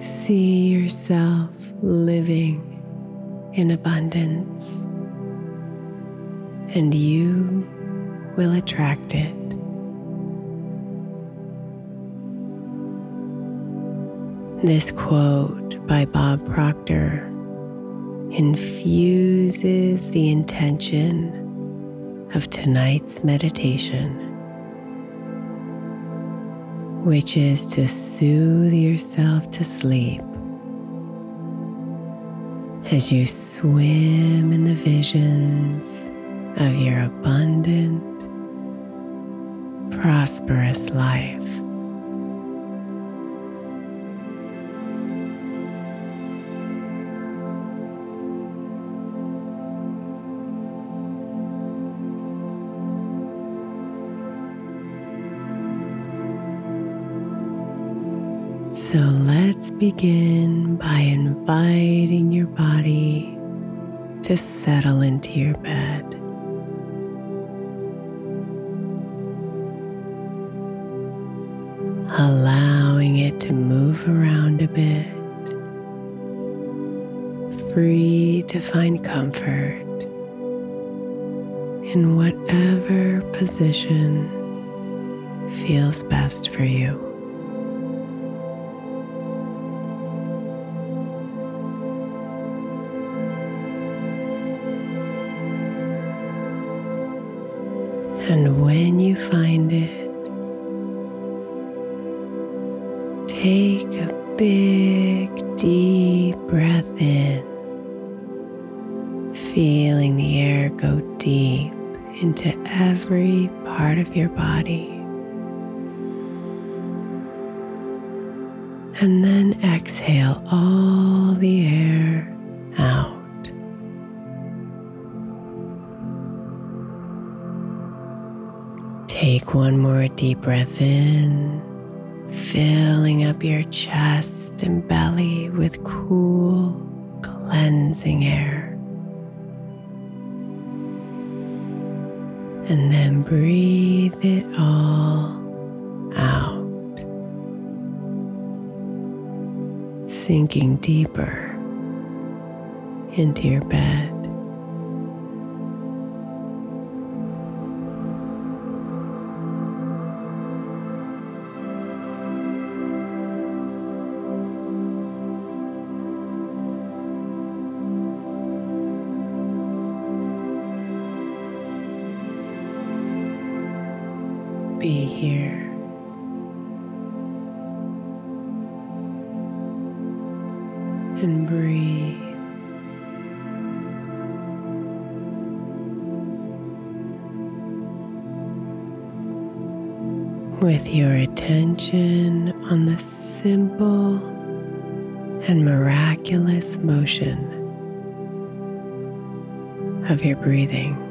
See yourself living in abundance, and you will attract it. This quote by Bob Proctor infuses the intention of tonight's meditation which is to soothe yourself to sleep as you swim in the visions of your abundant, prosperous life. So let's begin by inviting your body to settle into your bed. Allowing it to move around a bit, free to find comfort in whatever position feels best for you. Find it, take a big, deep breath in, feeling the air go deep into every part of your body. And then exhale all the air out. Take one more deep breath in, filling up your chest and belly with cool, cleansing air. And then breathe it all out, sinking deeper into your bed. Be here. And breathe. With your attention on the simple and miraculous motion of your breathing.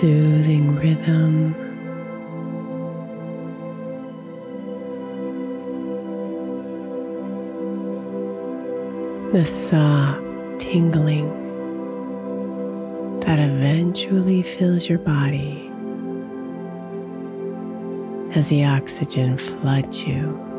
Soothing rhythm. The soft tingling that eventually fills your body as the oxygen floods you.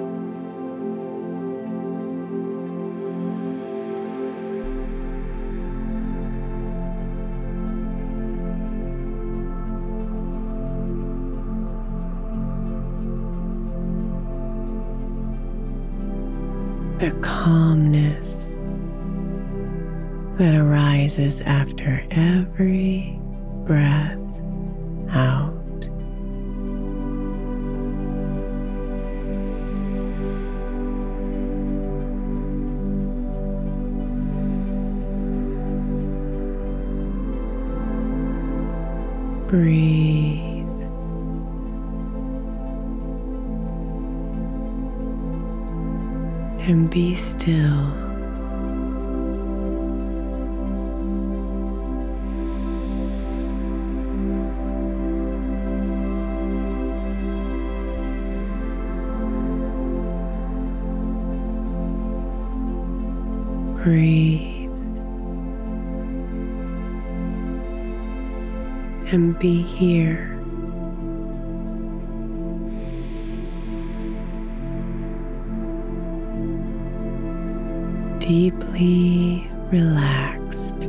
The calmness that arises after every breath out. Breathe. And be still. Breathe and be here. Deeply relaxed.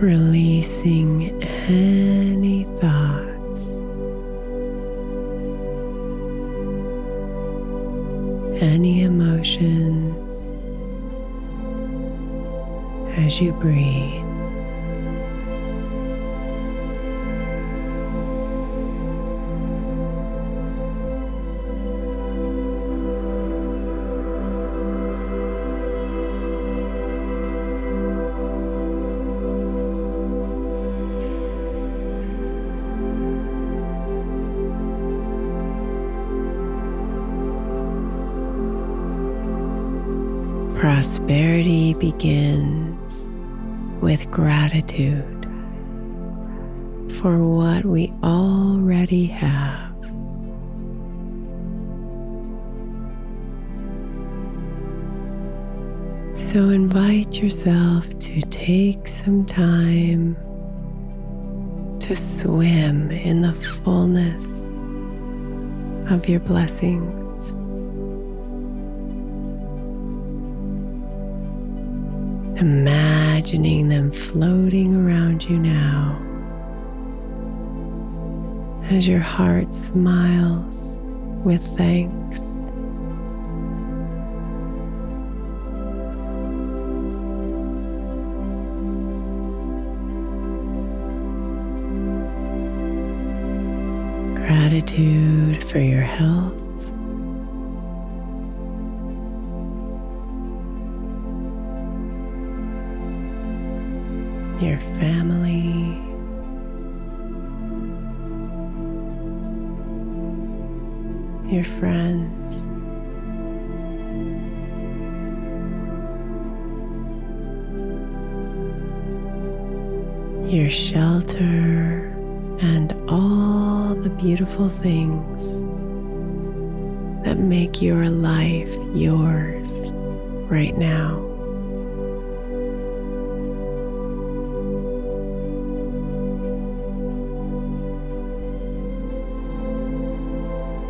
Releasing any Prosperity begins with gratitude for what we already have. So invite yourself to take some time to swim in the fullness of your blessings. Imagining them floating around you now as your heart smiles with thanks. Gratitude for your health. Your family. your friends. Your shelter and all the beautiful things that make your life yours right now.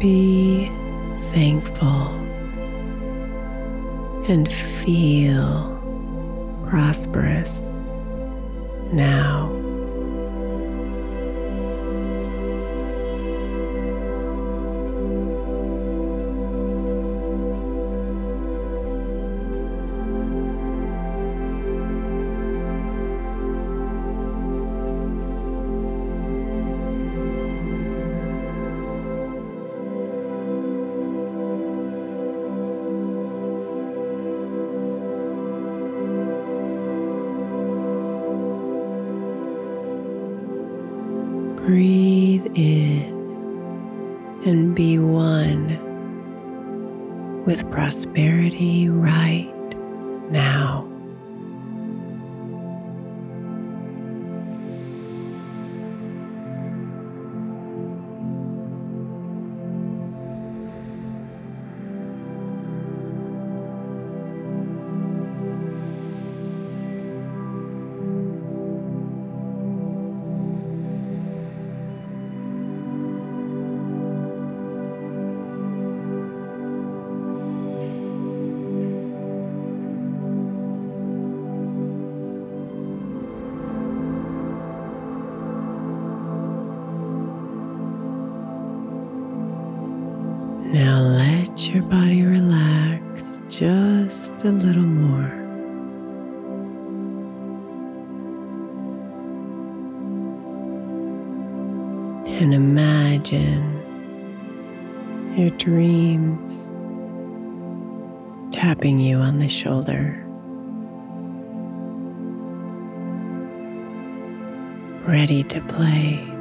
Be thankful and feel prosperous now. Prosperity right your body relax just a little more. And imagine your dreams tapping you on the shoulder. Ready to play.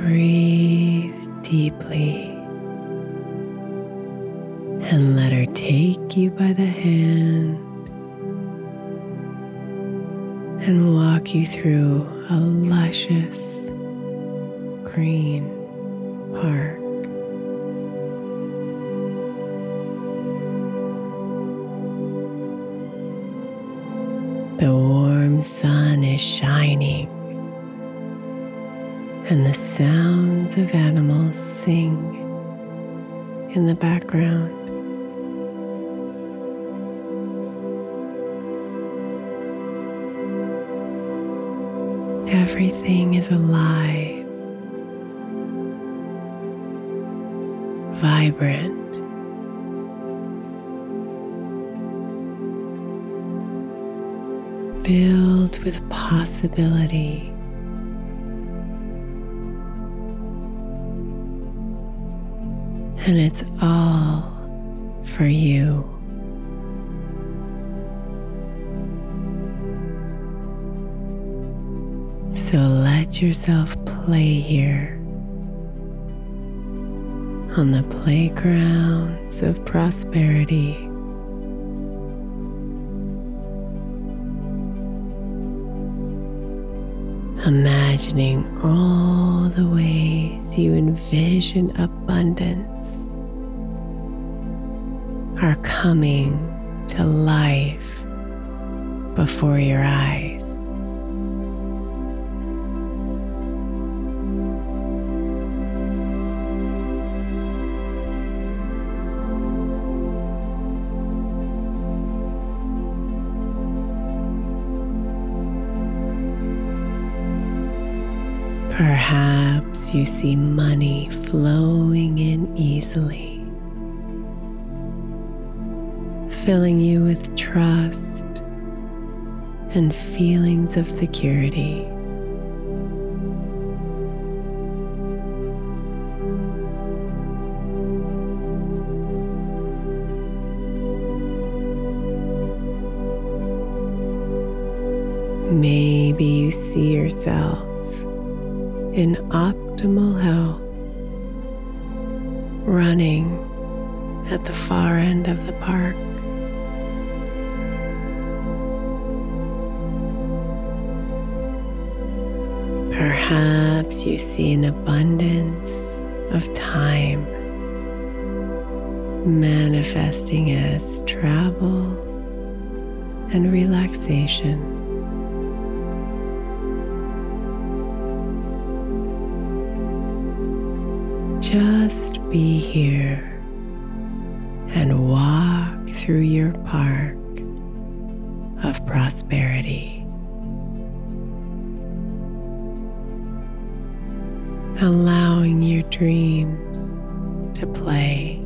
Breathe deeply and let her take you by the hand and walk you through a luscious green park. The warm sun is shining and the sounds of animals sing in the background. Everything is alive, vibrant. Filled with possibility. And it's all for you. So let yourself play here on the playgrounds of prosperity. Imagining all the ways you envision abundance are coming to life before your eyes. Perhaps you see money flowing in easily, filling you with trust and feelings of security. Maybe you see yourself in optimal health, running at the far end of the park. Perhaps you see an abundance of time manifesting as travel and relaxation. Just be here and walk through your park of prosperity. Allowing your dreams to play.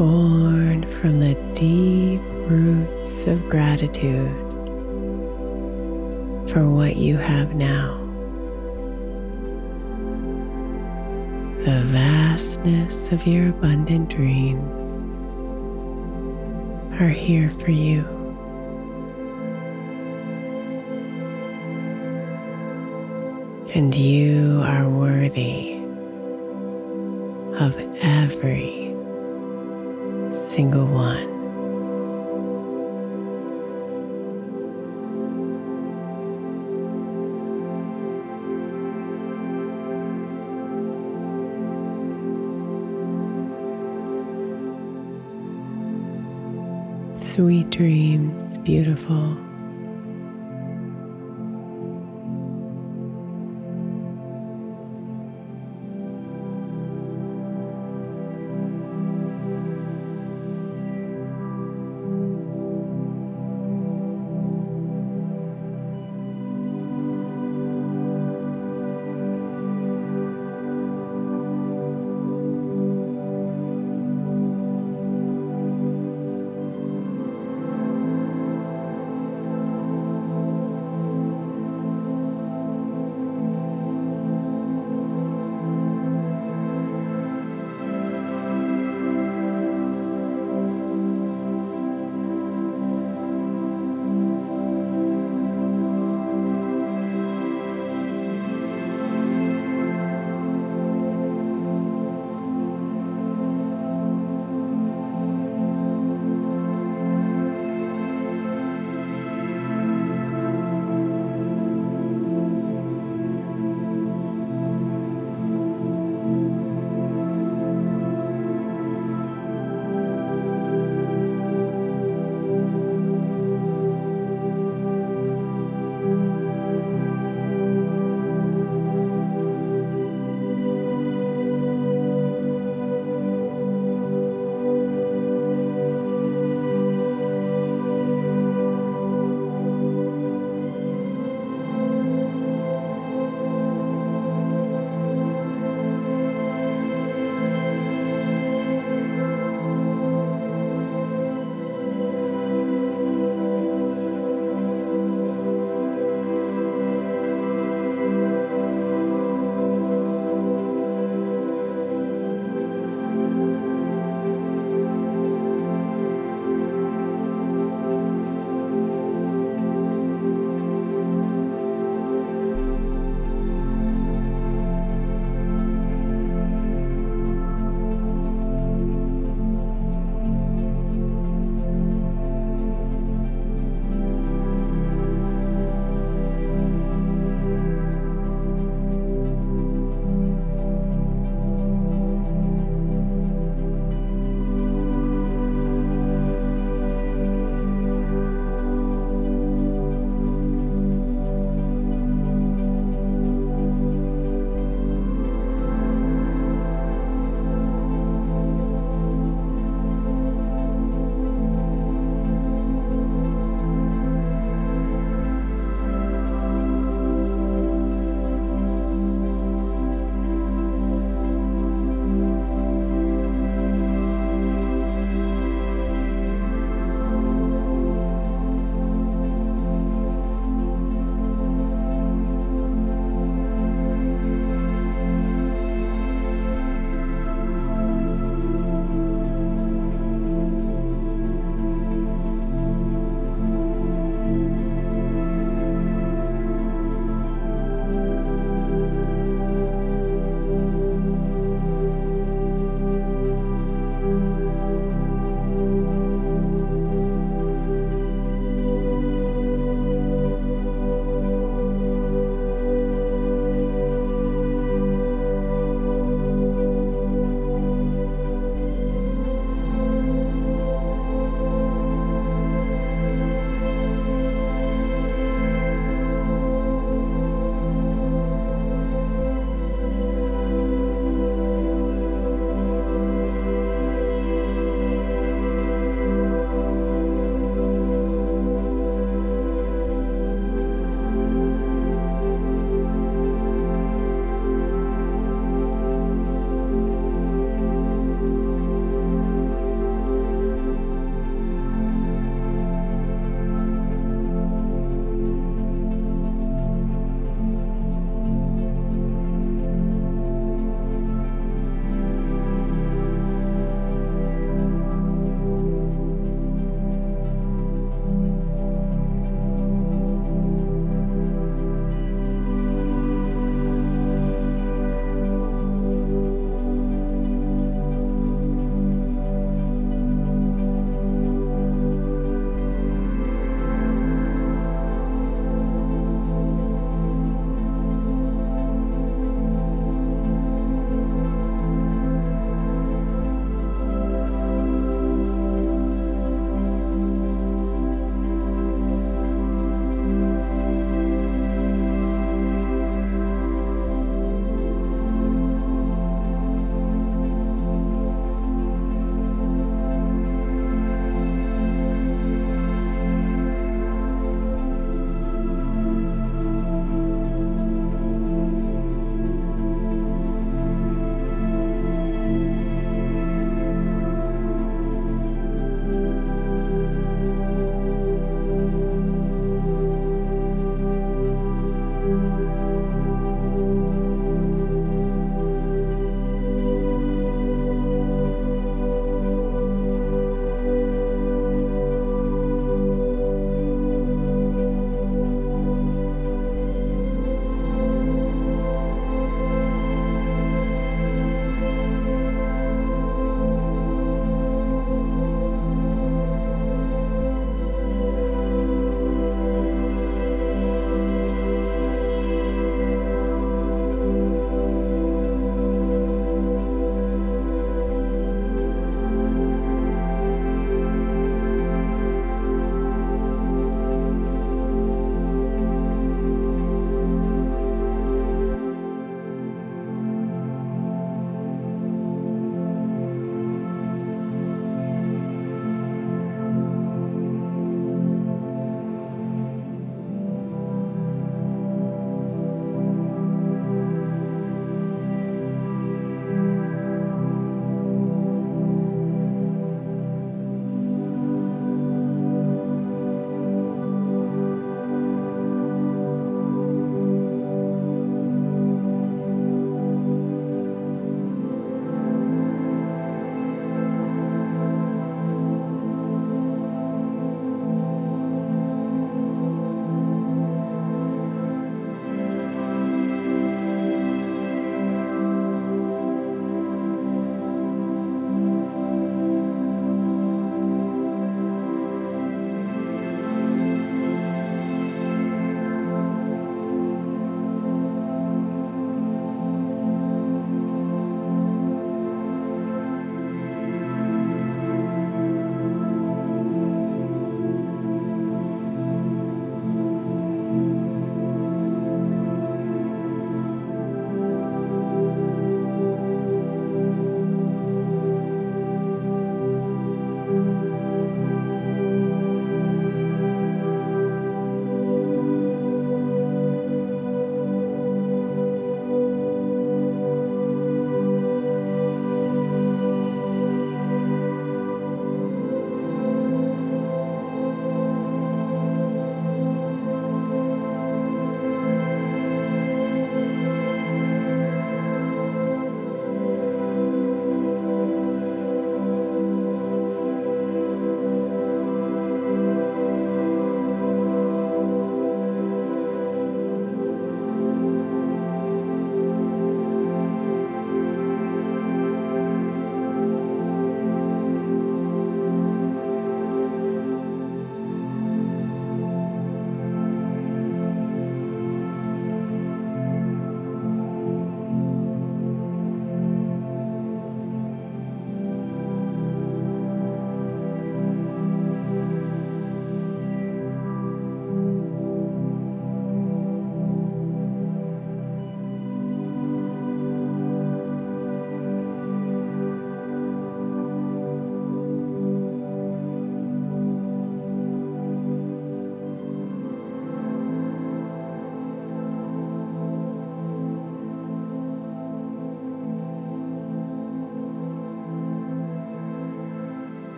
Born from the deep roots of gratitude for what you have now. The vastness of your abundant dreams are here for you. And you are worthy of every single one. Sweet dreams, beautiful.